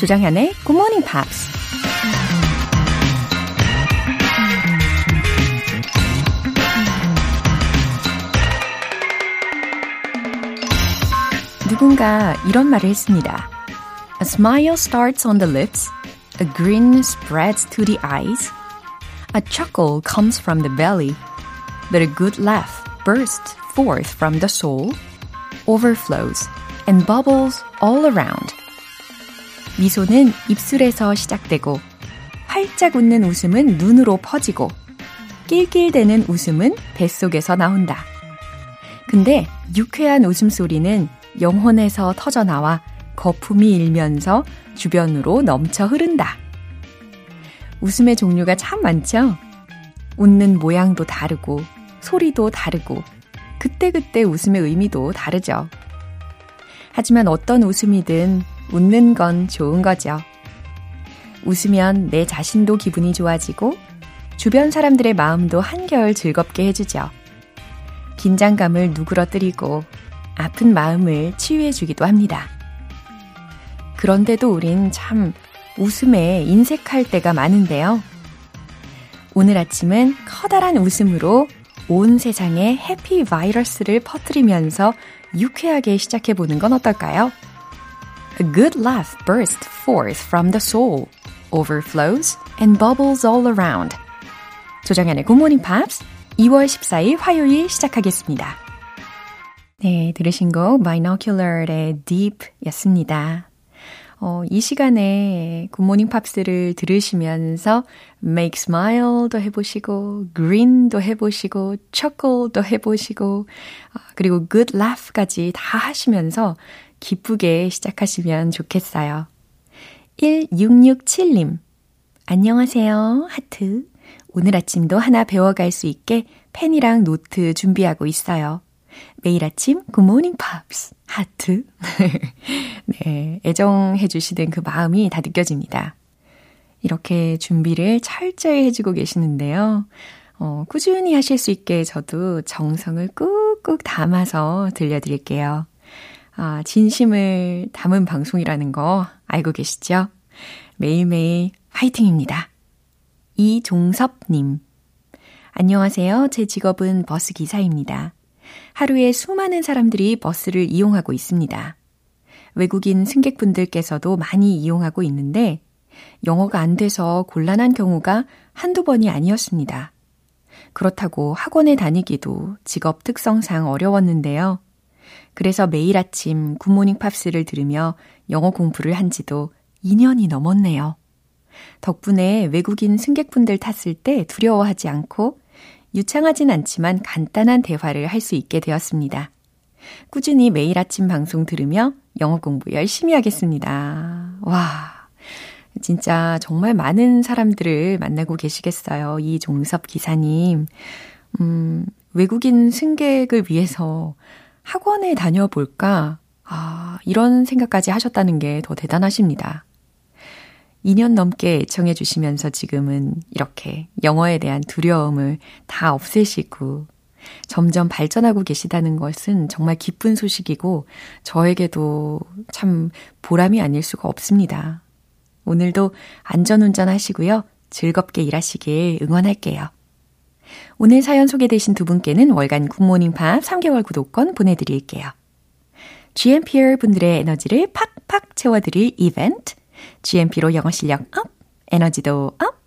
조장현의 Good Morning Pops. 누군가 이런 말을 했습니다. A smile starts on the lips, a grin spreads to the eyes, a chuckle comes from the belly, but a good laugh bursts forth from the soul, overflows, and bubbles all around. 미소는 입술에서 시작되고, 활짝 웃는 웃음은 눈으로 퍼지고, 낄낄대는 웃음은 뱃속에서 나온다. 근데 유쾌한 웃음소리는 영혼에서 터져나와 거품이 일면서 주변으로 넘쳐 흐른다. 웃음의 종류가 참 많죠? 웃는 모양도 다르고, 소리도 다르고, 그때그때 웃음의 의미도 다르죠. 하지만 어떤 웃음이든 웃는 건 좋은 거죠. 웃으면 내 자신도 기분이 좋아지고, 주변 사람들의 마음도 한결 즐겁게 해주죠. 긴장감을 누그러뜨리고 아픈 마음을 치유해주기도 합니다. 그런데도 우린 참 웃음에 인색할 때가 많은데요. 오늘 아침은 커다란 웃음으로 온 세상에 해피 바이러스를 퍼뜨리면서 유쾌하게 시작해보는 건 어떨까요? A good laugh bursts forth from the soul, overflows and bubbles all around. 조정현의 Good Morning Pops 2월 14일 화요일 시작하겠습니다. 네, 들으신 곡 Binocular의 Deep 였습니다. 어, 이 시간에 굿모닝 팝스를 들으시면서 make smile도 해보시고, grin도 해보시고, chuckle도 해보시고, 그리고 good laugh까지 다 하시면서 기쁘게 시작하시면 좋겠어요. 1667님, 안녕하세요. 하트. 오늘 아침도 하나 배워갈 수 있게 펜이랑 노트 준비하고 있어요. 매일 아침 굿모닝 팝스 하트. 네, 애정해 주시는 그 마음이 다 느껴집니다. 이렇게 준비를 철저히 해주고 계시는데요. 어, 꾸준히 하실 수 있게 저도 정성을 꾹꾹 담아서 들려드릴게요. 아, 진심을 담은 방송이라는 거 알고 계시죠? 매일매일 화이팅입니다. 이종섭님. 안녕하세요. 제 직업은 버스 기사입니다. 하루에 수많은 사람들이 버스를 이용하고 있습니다. 외국인 승객분들께서도 많이 이용하고 있는데 영어가 안 돼서 곤란한 경우가 한두 번이 아니었습니다. 그렇다고 학원에 다니기도 직업 특성상 어려웠는데요. 그래서 매일 아침 굿모닝 팝스를 들으며 영어 공부를 한 지도 2년이 넘었네요. 덕분에 외국인 승객분들 탔을 때 두려워하지 않고 유창하진 않지만 간단한 대화를 할 수 있게 되었습니다. 꾸준히 매일 아침 방송 들으며 영어 공부 열심히 하겠습니다. 와, 진짜 정말 많은 사람들을 만나고 계시겠어요. 이 종섭 기사님. 음, 외국인 승객을 위해서 학원에 다녀볼까? 아, 이런 생각까지 하셨다는 게 더 대단하십니다. 2년 넘게 애청해 주시면서 지금은 이렇게 영어에 대한 두려움을 다 없애시고 점점 발전하고 계시다는 것은 정말 기쁜 소식이고 저에게도 참 보람이 아닐 수가 없습니다. 오늘도 안전운전 하시고요. 즐겁게 일하시길 응원할게요. 오늘 사연 소개되신 두 분께는 월간 굿모닝 팝스 3개월 구독권 보내드릴게요. GMPer 분들의 에너지를 팍팍 채워드릴 이벤트 GMP로 영어 실력 up, 에너지도 up.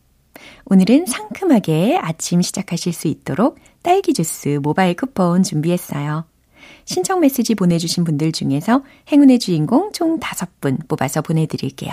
오늘은 상큼하게 아침 시작하실 수 있도록 딸기 주스 모바일 쿠폰 준비했어요. 신청 메시지 보내주신 분들 중에서 행운의 주인공 총 5분 뽑아서 보내드릴게요.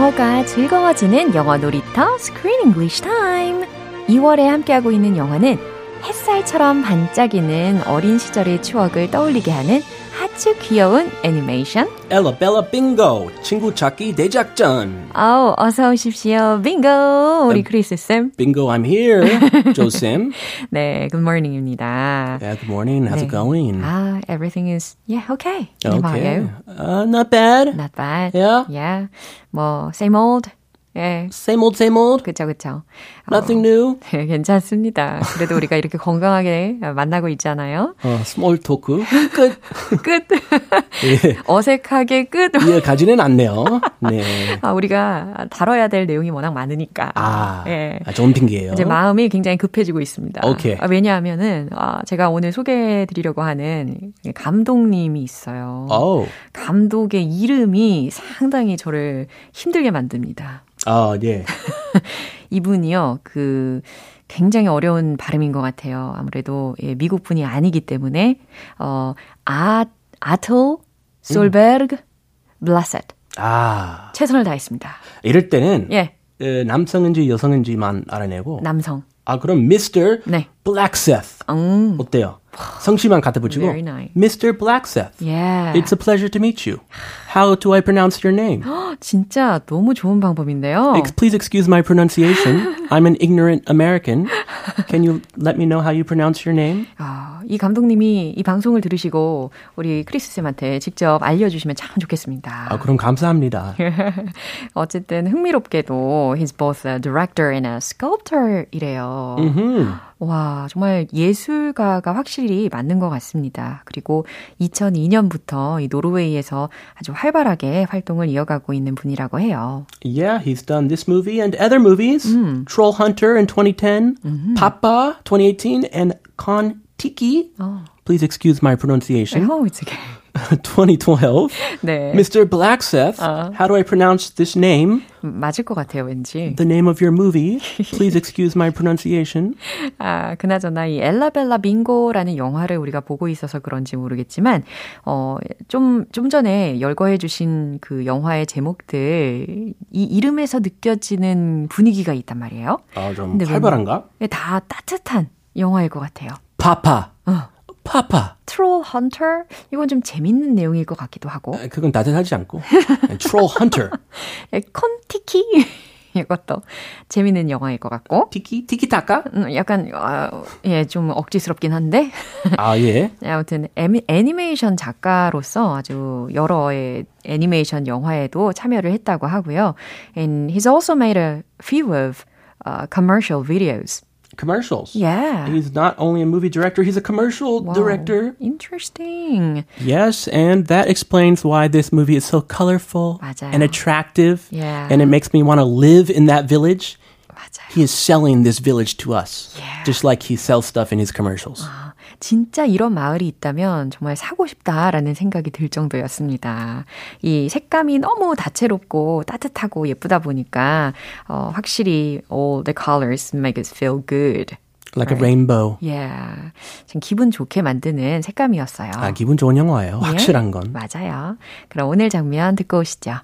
영어가 즐거워지는 영어 놀이터 Screen English Time. 2월에 함께하고 있는 영화는 햇살처럼 반짝이는 어린 시절의 추억을 떠올리게 하는 아주 귀여운 애니메이션. 엘라 벨라 빙고 친구 찾기 대작전. 아우 어서 오십시오. 빙고 우리 크리스 쌤. Bingo, I'm here. Joe Sim. 네, good morning입니다. Yeah, good morning. How's 네. it going? 아, everything is yeah okay. How about okay. you? Uh, not bad. Not bad. Yeah? Yeah. 뭐 same old. 예. Same old, same old. 그쵸, 그쵸. Nothing new. 네, 괜찮습니다. 그래도 우리가 이렇게 건강하게 만나고 있잖아요. 어, small talk. 끝. 끝. 예. 어색하게 끝. 이해가지는 않네요. 네. 아, 우리가 다뤄야 될 내용이 워낙 많으니까. 아, 예. 아, 좋은 핑계예요. 이제 마음이 굉장히 급해지고 있습니다. 오케이. 아, 왜냐하면은, 아, 제가 오늘 소개해 드리려고 하는 감독님이 있어요. 어, 감독의 이름이 상당히 저를 힘들게 만듭니다. 아, 예. 이분이요, 그, 굉장히 어려운 발음인 것 같아요. 아무래도, 예, 미국 분이 아니기 때문에, 어, 아, 아틀, 솔베르그, 블라셋. 아, 최선을 다했습니다. 이럴 때는 예, 에, 남성인지 여성인지만 알아내고 남성. 아 그럼 Mr. 네. Blackseth 음, 어때요? 성씨만 갖다 붙이고 Very nice. Mr. Blackseth. 예. It's a pleasure to meet you. How do I pronounce your name? 진짜 너무 좋은 방법인데요. Ex- Please excuse my pronunciation. I'm an ignorant American. Can you let me know how you pronounce your name? 아, 이 감독님이 이 방송을 들으시고 우리 크리스 쌤한테 직접 알려주시면 참 좋겠습니다. 아, 그럼 감사합니다. 어쨌든 흥미롭게도 he's both a director and a sculptor이래요. 음. 와, 정말 예술가가 확실히 맞는 것 같습니다. 그리고 2002년부터 이 노르웨이에서 아주 활발하게 활동을 이어가고 있는 분이라고 해요. Yeah, he's done this movie and other movies. Troll Hunter in 2010, Papa 2018, and Kon Tiki. Please excuse my pronunciation. Oh, it's okay. 2012. 네. Mr. Blackseth. How do I pronounce this name? 맞을 것 같아요, 왠지. The name of your movie. Please excuse my pronunciation. 아, 그나저나 이 엘라벨라 빙고라는 영화를 우리가 보고 있어서 그런지 모르겠지만, 어, 좀, 좀 전에 열거해 주신 그 영화의 제목들, 이 이름에서 느껴지는 분위기가 있단 말이에요. 아, 좀 활발한가? 왜- 다 따뜻한 영화일 것 같아요. Papa. Papa. 트롤 헌터? 이건 좀 재밌는 내용일 것 같기도 하고. 아, 그건 따뜻하지 않고. Troll Hunter. 예, 콘티키? 이것도 재밌는 영화일 것 같고. 티키? 티키타카? 음, 약간, 아, 예, 좀 억지스럽긴 한데. 아, 예. 아무튼 애니, 애니메이션 작가로서 아주 여러의 애니메이션 영화에도 참여를 했다고 하고요. And he's also made a few of uh, commercial videos. Commercials. Yeah. He's not only a movie director, he's a commercial Wow. director. Interesting. Yes, and that explains why this movie is so colorful 맞아요. and attractive. Yeah. And it makes me want to live in that village. 맞아요. He is selling this village to us. Just like he sells stuff in his commercials. 진짜 이런 마을이 있다면 정말 사고 싶다라는 생각이 들 정도였습니다. 이 색감이 너무 다채롭고 따뜻하고 예쁘다 보니까 어, 확실히 all the colors make us feel good. Like a rainbow. Yeah. 좀 기분 좋게 만드는 색감이었어요. 아, 기분 좋은 영화예요. 확실한 건. 맞아요. 그럼 오늘 장면 듣고 오시죠.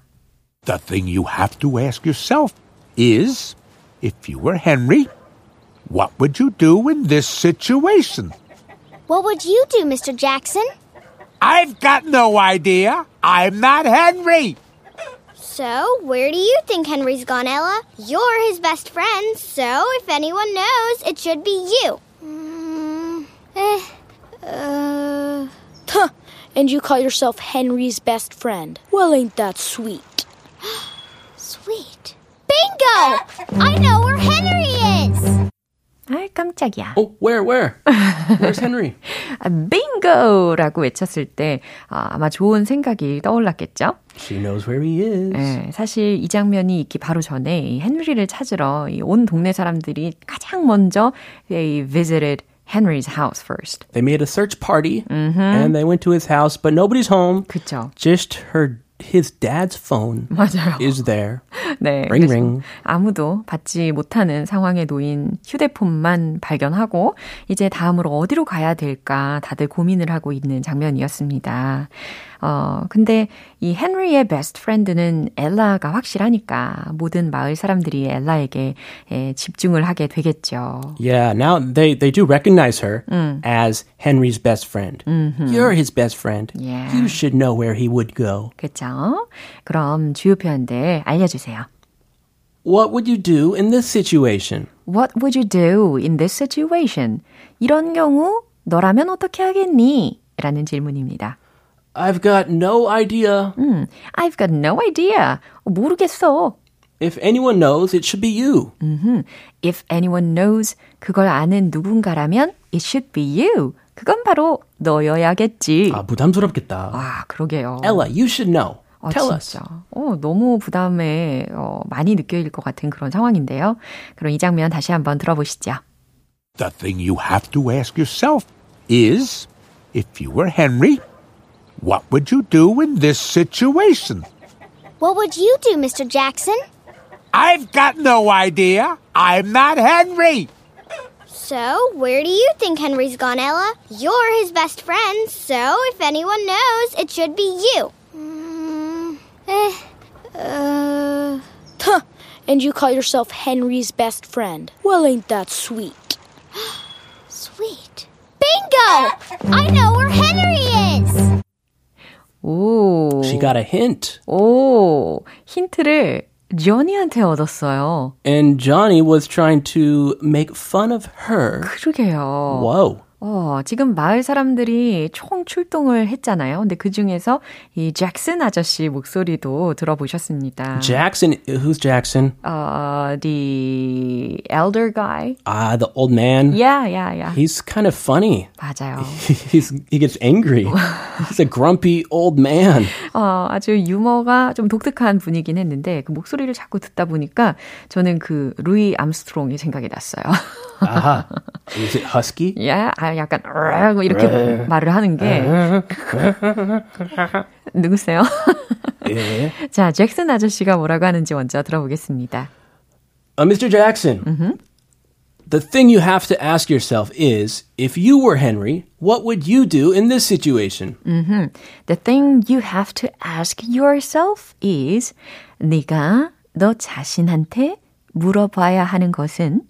The thing you have to ask yourself is if you were Henry, what would you do in this situation? What would you do, Mr. Jackson? I've got no idea. I'm not Henry. So, where do you think Henry's gone, Ella? You're his best friend, so if anyone knows, it should be you. Mm, eh, uh, Huh. And you call yourself Henry's best friend. Well, ain't that sweet? sweet. Bingo! I know where Henry is! 아, 깜짝이야. Oh, where, where? Where's Henry? 아, 빙고라고 외쳤을 때 아, 아마 좋은 생각이 떠올랐겠죠? She knows where he is. 네, 사실 이 장면이 있기 바로 전에 이 헨리를 찾으러 이 온 동네 사람들이 가장 먼저 they visited Henry's house first. They made a search party and they went to his house, but nobody's home. 그쵸. Just her his dad's phone 맞아요. is there. 네. ring, ring. 아무도 받지 못하는 상황에 놓인 휴대폰만 발견하고 이제 다음으로 어디로 가야 될까 다들 고민을 하고 있는 장면이었습니다. 어, 근데 이 헨리의 베스트 프렌드는 엘라가 확실하니까 모든 마을 사람들이 엘라에게 에, 집중을 하게 되겠죠. Yeah, now they, they do recognize her as Henry's best friend. You're his best friend. Yeah. You should know where he would go. 그렇죠? 그럼 주요 표현들 알려 주세요. What would you do in this situation? What would you do in this situation? 이런 경우 너라면 어떻게 하겠니? 라는 질문입니다. I've got no idea. 음, I've got no idea. 모르겠어. If anyone knows, it should be you. 음흠. If anyone knows, 그걸 아는 누군가라면 it should be you. 그건 바로 너여야겠지. 아, 부담스럽겠다. 아, 그러게요. Ella, you should know. 아, Tell us. 진짜. 어, 너무 부담에 어, 많이 느껴질 것 같은 그런 상황인데요. 그럼 이 장면 다시 한번 들어보시죠. The thing you have to ask yourself is if you were Henry, what would you do in this situation? What would you do, Mr. Jackson? I've got no idea. I'm not Henry. So, where do you think Henry's gone, Ella? You're his best friend, so if anyone knows, it should be you. Mm, eh, uh, Huh. And you call yourself Henry's best friend. Well, ain't that sweet? sweet. Bingo! I know where Henry is! 오. She got a hint. 오. 힌트를 조니한테 얻었어요. And Johnny was trying to make fun of her. 그러게요. Whoa. 어, 지금 마을 사람들이 총 출동을 했잖아요. 근데 그 중에서 이 잭슨 아저씨 목소리도 들어보셨습니다. Jackson, who's Jackson? 어, the elder guy. Ah, the old man. Yeah, yeah, yeah. He's kind of funny. 맞아요. He's he gets angry. He's a grumpy old man. 어, 아주 유머가 좀 독특한 분이긴 했는데 그 목소리를 자꾸 듣다 보니까 저는 그 루이 암스트롱이 생각이 났어요. Ah, is it husky? 야, 아, 약간 으악 이렇게 말을 하는 게 누구세요? Yeah. 자, 잭슨 아저씨가 뭐라고 하는지 먼저 들어보겠습니다. Uh, Mr. Jackson, the thing you have to ask yourself is if you were Henry, what would you do in this situation? The thing you have to ask yourself is 네가 너 자신한테 물어봐야 하는 것은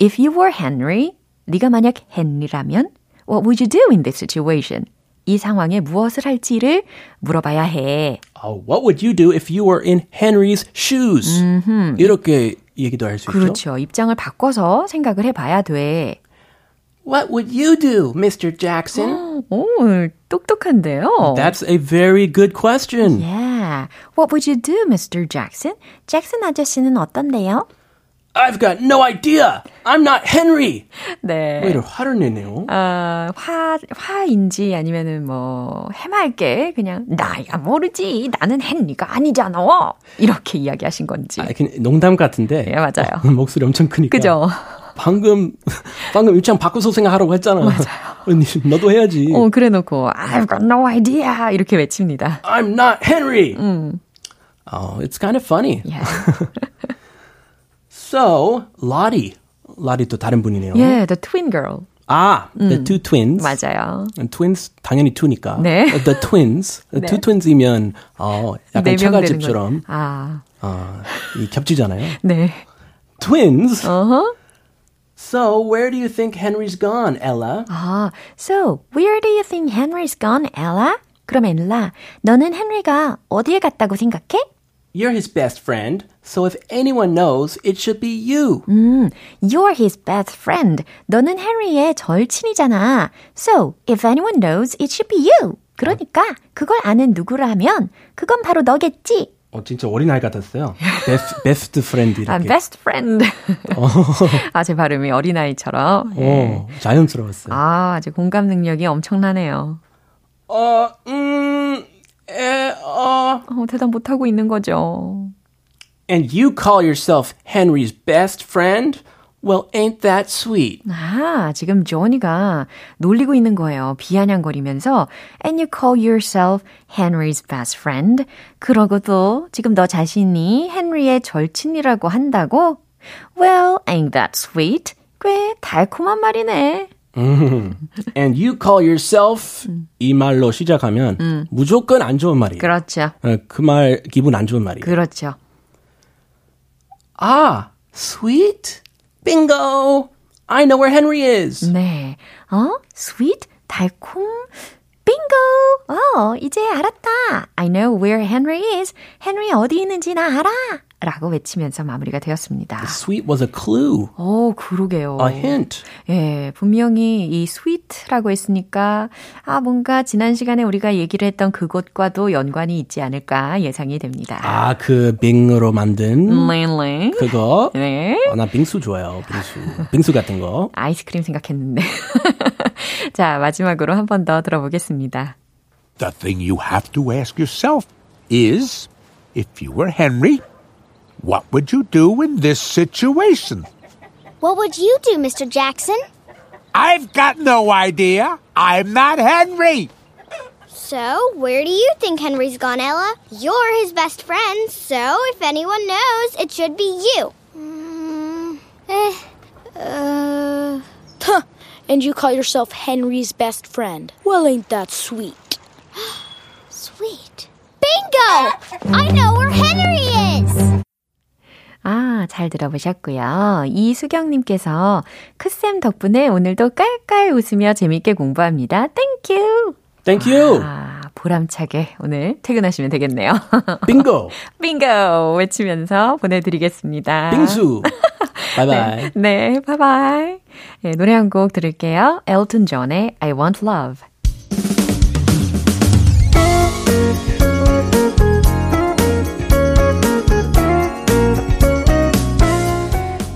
if you were Henry, 네가 만약 헨리라면 what would you do in this situation? 이 상황에 무엇을 할지를 물어봐야 해. Uh, what would you do if you were in Henry's shoes? 이렇게 얘기도 할 수 있죠. 그렇죠. 입장을 바꿔서 생각을 해봐야 돼. What would you do, Mr. Jackson? 오, 똑똑한데요. That's a very good question. Yeah. What would you do, Mr. Jackson? 잭슨 아저씨는 어떤데요? I've got no idea. I'm not Henry. 네. 왜 이렇게 화를 내네요? 어, 화, 화인지 아니면은 뭐, 해맑게 그냥, 나야 모르지. 나는 헨리가 아니잖아. 이렇게 이야기하신 건지. 아, 그냥 농담 같은데. 예, 맞아요. 어, 목소리 엄청 크니까. 그죠? 방금 방금 입장 바꿔서 생각하라고 했잖아. 맞아요. 너도 해야지. 어, 그래 놓고, I've got no idea. 이렇게 외칩니다. I'm not Henry. Oh, it's kind of funny. Yeah. So, Lottie. Lottie 또 다른 분이네요. Yeah, the twin girl. 아, the two twins. 맞아요. And twins 당연히 two니까. 네. The twins. The two twins이면 어 약간 처갓집처럼 거. 아, 어, 이 겹치잖아요. 네. Twins. 어허. So, where do you think Henry's gone, Ella? 아, so, where do you think Henry's gone, Ella? 그럼 엘라, 너는 헨리가 어디에 갔다고 생각해? You're his best friend, so if anyone knows, it should be you. 음, you're his best friend. 너는 헨리의 절친이잖아. So, if anyone knows, it should be you. 그러니까 그걸 아는 누구라면 그건 바로 너겠지. 어, 진짜 어린아이 같았어요. best, best friend 이렇게. 아, best friend. 아, 제 발음이 어린아이처럼. 예. 어, 자연스러웠어요. 아, 아주 공감 능력이 엄청나네요. 어, 음, 에, 어. 어, 대답 못하고 있는 거죠. And you call yourself Henry's best friend? Well, ain't that sweet? 아, 지금 조니가 놀리고 있는 거예요. 비아냥거리면서 And you call yourself Henry's best friend? 그러고도 지금 너 자신이 헨리의 절친이라고 한다고? Well, ain't that sweet? 꽤 달콤한 말이네. And you call yourself 이 말로 시작하면 무조건 안 좋은 말이에요. 그렇죠. 그 말 기분 안 좋은 말이에요. 그렇죠. 아, sweet? Bingo! I know where Henry is. 네. 어? sweet? 달콤? 빙고! 어, 이제 알았다. I know where Henry is. 헨리 어디 있는지 나 알아. 라고 외치면서 마무리가 되었습니다. Sweet was a clue, 오, 그러게요. a hint. 예, 분명히 이 sweet라고 했으니까, 아, 뭔가 지난 시간에 우리가 얘기를 했던 그것과도 연관이 있지 않을까 예상이 됩니다. 아, 그 빙으로 만든 링링. 그거. 네. 어, 나 빙수 좋아해요. 빙수. 빙수 같은 거. 아이스크림 생각했는데. 자, 마지막으로 한 번 더 들어보겠습니다. The thing you have to ask yourself is if you were Henry, what would you do in this situation? What would you do, Mr. Jackson? I've got no idea. I'm not Henry. So, where do you think Henry's gone, Ella? You're his best friend, so if anyone knows, it should be you. Mm, eh, uh, Huh. And you call yourself Henry's best friend. Well, ain't that sweet? sweet. Bingo! I know where Henry is! 아, 잘 들어보셨고요. 이수경님께서 크쌤 덕분에 오늘도 깔깔 웃으며 재밌게 공부합니다. Thank you! Thank you. 아, 보람차게 오늘 퇴근하시면 되겠네요. 빙고. 빙고! 외치면서 보내드리겠습니다. 빙수. Bye bye. 네, 바이바이. 네, 노래 한 곡 들을게요. 엘튼 존의 I Want Love.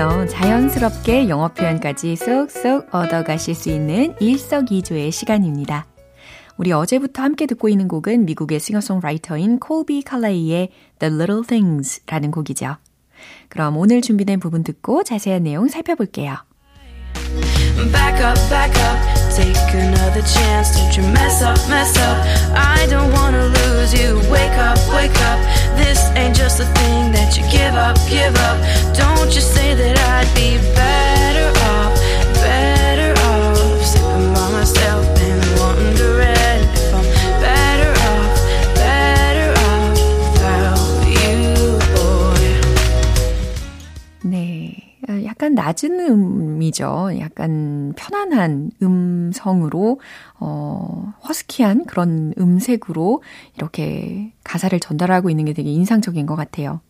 들으며 자연스럽게 영어 표현까지 쏙쏙 얻어가실 수 있는 일석이조의 시간입니다. 우리 어제부터 함께 듣고 있는 곡은 미국의 싱어송라이터인 콜비 칼레이의 The Little Things라는 곡이죠. 그럼 오늘 준비된 부분 듣고 자세한 내용 살펴볼게요. Back up, back up, take another chance. Don't you mess up, mess up. I don't wanna lose you. Wake up, wake up. This ain't just a thing that you give up, give up. Don't you say that I'd be better 약간 낮은 음이죠. 약간 편안한 음성으로, 어, 허스키한 그런 음색으로 이렇게 가사를 전달하고 있는 게 되게 인상적인 것 같아요.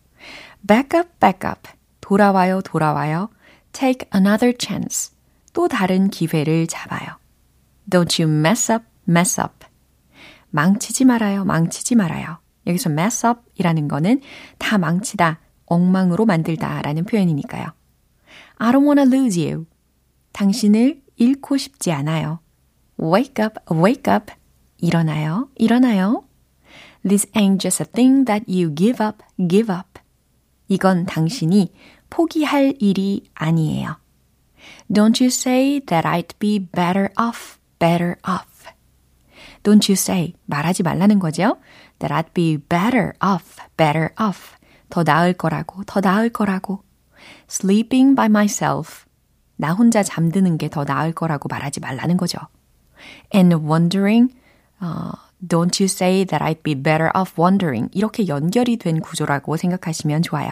back up, back up. 돌아와요, 돌아와요. take another chance. 또 다른 기회를 잡아요. don't you mess up, mess up. 망치지 말아요, 망치지 말아요. 여기서 mess up 이라는 거는 다 망치다, 엉망으로 만들다 라는 표현이니까요. I don't wanna lose you. 당신을 잃고 싶지 않아요. Wake up, wake up. 일어나요, 일어나요. This ain't just a thing that you give up, give up. 이건 당신이 포기할 일이 아니에요. Don't you say that I'd be better off, better off. Don't you say, 말하지 말라는 거죠. That I'd be better off, better off. 더 나을 거라고, 더 나을 거라고. Sleeping by myself. 나 혼자 잠드는 게 더 나을 거라고 말하지 말라는 거죠. And wondering, 어, don't you say that I'd be better off wondering. 이렇게 연결이 된 구조라고 생각하시면 좋아요.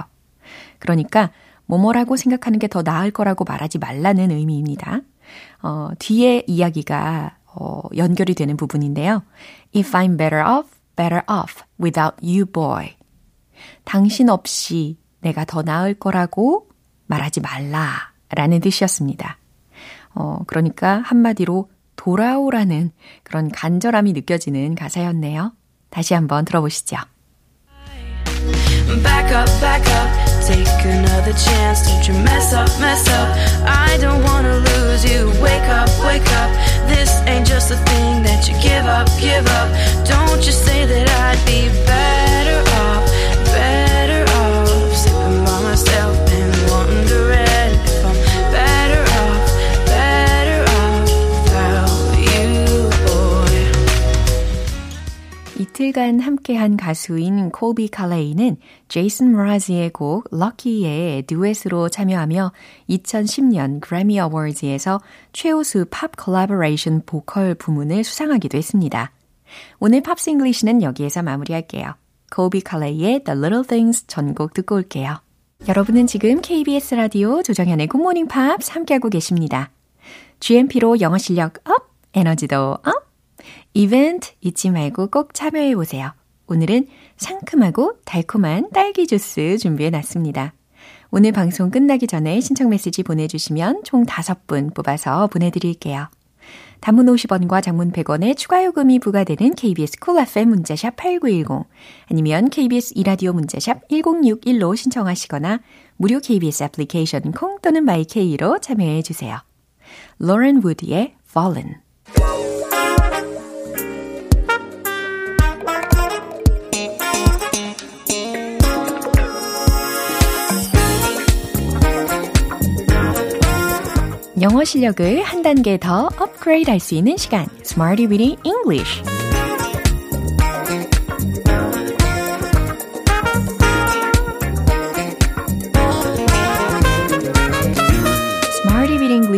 그러니까, 뭐뭐라고 생각하는 게 더 나을 거라고 말하지 말라는 의미입니다. 어, 뒤에 이야기가 어, 연결이 되는 부분인데요. If I'm better off, better off without you, boy. 당신 없이 내가 더 나을 거라고 말하지 말라 라는 뜻이었습니다. 어, 그러니까 한마디로 돌아오라는 그런 간절함이 느껴지는 가사였네요. 다시 한번 들어보시죠. Back up, back up, take another chance. Don't you mess up, mess up. I don't wanna lose you. Wake up, wake up. This ain't just a thing that you give up, give up. Don't you say that I'd be better 7일간 함께한 가수인 코비 칼레이는 제이슨 므라즈의 곡 Lucky에 듀엣으로 참여하며 2010년 그래미 어워즈에서 최우수 팝 콜라보레이션 보컬 부문을 수상하기도 했습니다. 오늘 Pops English는 여기에서 마무리할게요. 콜비 칼레이의 The Little Things 전곡 듣고 올게요. 여러분은 지금 KBS 라디오 조정현의 굿모닝 팝스 함께하고 계십니다. GMP로 영어 실력 up, 에너지도 up! 이벤트 잊지 말고 꼭 참여해 보세요. 오늘은 상큼하고 달콤한 딸기 주스 준비해 놨습니다. 오늘 방송 끝나기 전에 신청 메시지 보내주시면 총 5분 뽑아서 보내드릴게요. 단문 50원과 장문 100원의 추가 요금이 부과되는 KBS cool FM 문자샵 8910 아니면 KBS 2라디오 문자샵 1061로 신청하시거나 무료 KBS 애플리케이션 콩 또는 마이케이로 참여해 주세요. 로렌 우드의 Fallen 영어 실력을 한 단계 더 업그레이드 할 수 있는 시간, Smarty Weedy English.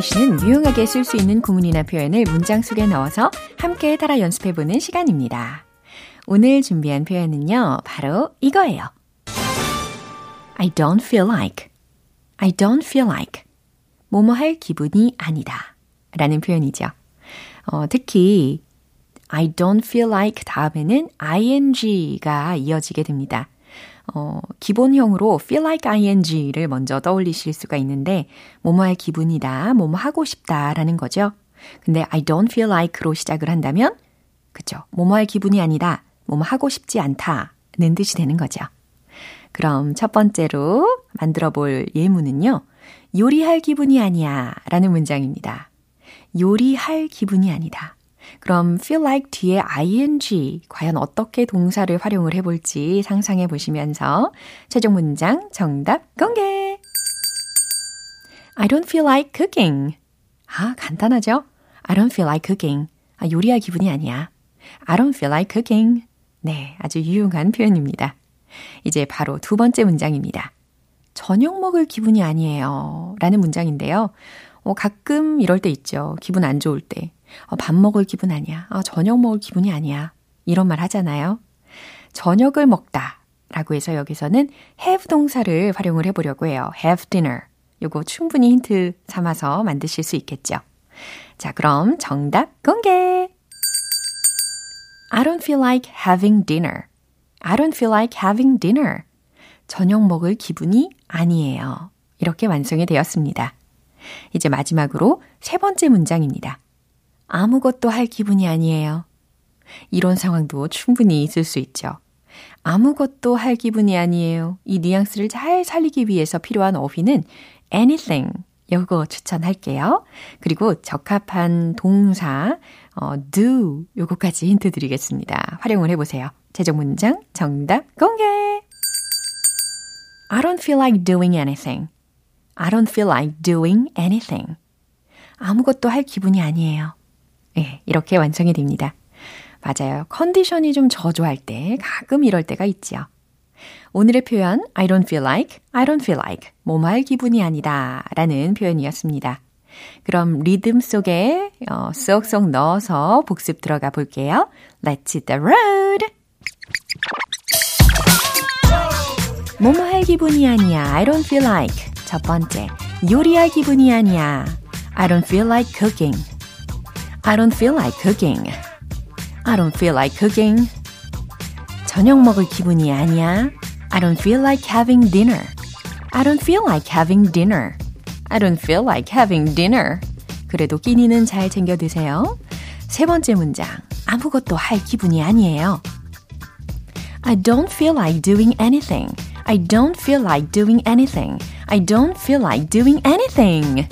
English는 유용하게 쓸 수 있는 구문이나 표현을 문장 속에 넣어서 함께 따라 연습해 보는 시간입니다. 오늘 준비한 표현은요, 바로 이거예요. I don't feel like. I don't feel like. 뭐뭐 할 기분이 아니다. 라는 표현이죠. 어, 특히 I don't feel like 다음에는 ing가 이어지게 됩니다. 어, 기본형으로 feel like ing를 먼저 떠올리실 수가 있는데 뭐뭐 할 기분이다, 뭐뭐 하고 싶다 라는 거죠. 근데 I don't feel like로 시작을 한다면 그쵸, 뭐뭐 할 기분이 아니다, 뭐뭐 하고 싶지 않다는 뜻이 되는 거죠. 그럼 첫 번째로 만들어 볼 예문은요. 요리할 기분이 아니야 라는 문장입니다. 요리할 기분이 아니다. 그럼 feel like 뒤에 ing 과연 어떻게 동사를 활용을 해볼지 상상해 보시면서 최종 문장 정답 공개! I don't feel like cooking. 아, 간단하죠? I don't feel like cooking. 아, 요리할 기분이 아니야. I don't feel like cooking. 네, 아주 유용한 표현입니다. 이제 바로 두 번째 문장입니다. 저녁 먹을 기분이 아니에요. 라는 문장인데요. 어, 가끔 이럴 때 있죠. 기분 안 좋을 때. 어, 밥 먹을 기분 아니야. 아, 저녁 먹을 기분이 아니야. 이런 말 하잖아요. 저녁을 먹다. 라고 해서 여기서는 have 동사를 활용을 해보려고 해요. have dinner. 요거 충분히 힌트 삼아서 만드실 수 있겠죠. 자, 그럼 정답 공개! I don't feel like having dinner. I don't feel like having dinner. 저녁 먹을 기분이 아니에요. 이렇게 완성이 되었습니다. 이제 마지막으로 세 번째 문장입니다. 아무것도 할 기분이 아니에요. 이런 상황도 충분히 있을 수 있죠. 아무것도 할 기분이 아니에요. 이 뉘앙스를 잘 살리기 위해서 필요한 어휘는 anything. 요거 추천할게요. 그리고 적합한 동사, 어, do. 요거까지 힌트 드리겠습니다. 활용을 해보세요. 최종 문장 정답 공개! I don't feel like doing anything. I don't feel like doing anything. 아무것도 할 기분이 아니에요. 예, 이렇게 완성이 됩니다. 맞아요. 컨디션이 좀 저조할 때 가끔 이럴 때가 있지요. 오늘의 표현 I don't feel like, I don't feel like 뭐뭐 할 기분이 아니다 라는 표현이었습니다. 그럼 리듬 속에 어, 쏙쏙 넣어서 복습 들어가 볼게요. Let's hit the road! 뭐뭐 할 기분이 아니야. I don't feel like. 첫 번째, 요리할 기분이 아니야. I don't feel like cooking. I don't feel like cooking. I don't feel like cooking. 저녁 먹을 기분이 아니야. I don't feel like having dinner. I don't feel like having dinner. I don't feel like having dinner. 그래도 끼니는 잘 챙겨 드세요. 세 번째 문장. 아무것도 할 기분이 아니에요. I don't feel like doing anything. I don't feel like doing anything. I don't feel like doing anything.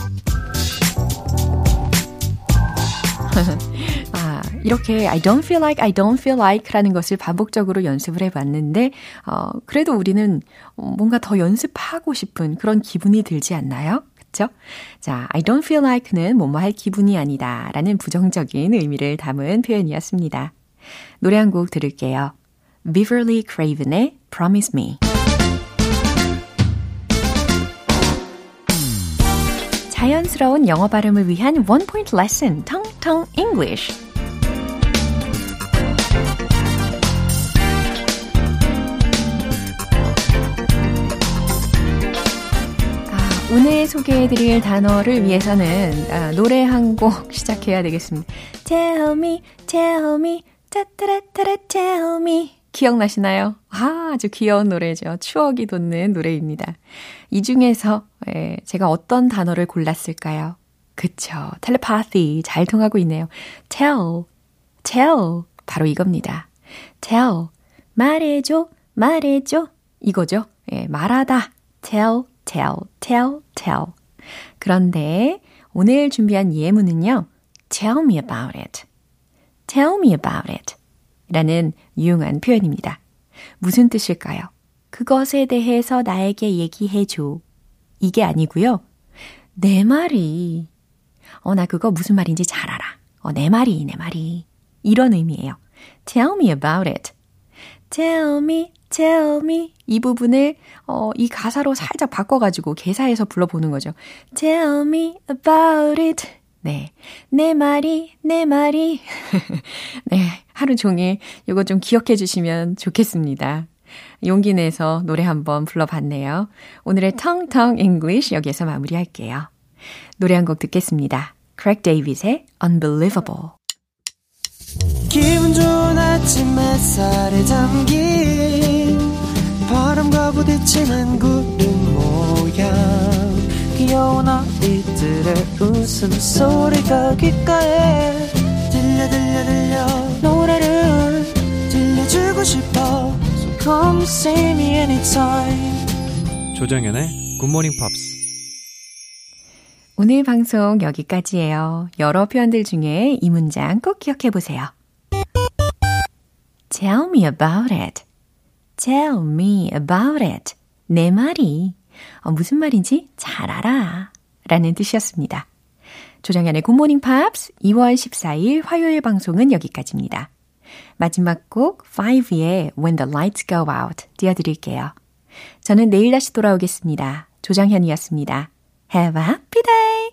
아, 이렇게 I don't feel like, I don't feel like 라는 것을 반복적으로 연습을 해봤는데, 어, 그래도 우리는 뭔가 더 연습하고 싶은 그런 기분이 들지 않나요? 그쵸? 자, I don't feel like는 뭐뭐 할 기분이 아니다 라는 부정적인 의미를 담은 표현이었습니다. 노래 한 곡 들을게요. Beverly Craven의 Promise Me. 자연스러운 영어 발음을 위한 원 포인트 레슨, 텅텅 English. 아, 오늘 소개해드릴 단어를 위해서는 아, 노래 한 곡 시작해야 되겠습니다. Tell me, tell me, 따따라따라 tell me. 기억나시나요? 아, 아주 귀여운 노래죠. 추억이 돋는 노래입니다. 이 중에서 예, 제가 어떤 단어를 골랐을까요? 그쵸. 텔레파티 잘 통하고 있네요. tell, tell 바로 이겁니다. tell 말해줘, 말해줘 이거죠. 예, 말하다. tell, tell, tell, tell. 그런데 오늘 준비한 예문은요. tell me about it. tell me about it. 라는 유용한 표현입니다. 무슨 뜻일까요? 그것에 대해서 나에게 얘기해 줘. 이게 아니고요. 내 말이 어, 나 그거 무슨 말인지 잘 알아. 어, 내 말이, 내 말이. 이런 의미예요. Tell me about it. Tell me, tell me. 이 부분을, 어, 이 가사로 살짝 바꿔가지고 개사해서 불러보는 거죠. Tell me about it. 네. 내 말이, 내 말이. 네. 하루 종일 이거 좀 기억해 주시면 좋겠습니다. 용기 내서 노래 한번 불러봤네요. 오늘의 텅텅 English 여기에서 마무리할게요. 노래 한 곡 듣겠습니다. Craig David의 Unbelievable. 기분 좋은 아침 햇살에 담긴 바람과 부딪히는 구름 모양 귀여운 아이들의 웃음소리가 귓가에 들려 들려 들려 노래를 들려주고 싶어 So come see me anytime 조정연의 굿모닝 팝스 오늘 방송 여기까지예요. 여러 표현들 중에 이 문장 꼭 기억해 보세요. Tell me about it. Tell me about it. 내 말이 어, 무슨 말인지 잘 알아. 라는 뜻이었습니다. 조정연의 굿모닝 팝스 2월 14일 화요일 방송은 여기까지입니다. 마지막 곡 5의 When the Lights Go Out 띄워드릴게요. 저는 내일 다시 돌아오겠습니다. 조정현이었습니다. Have a happy day!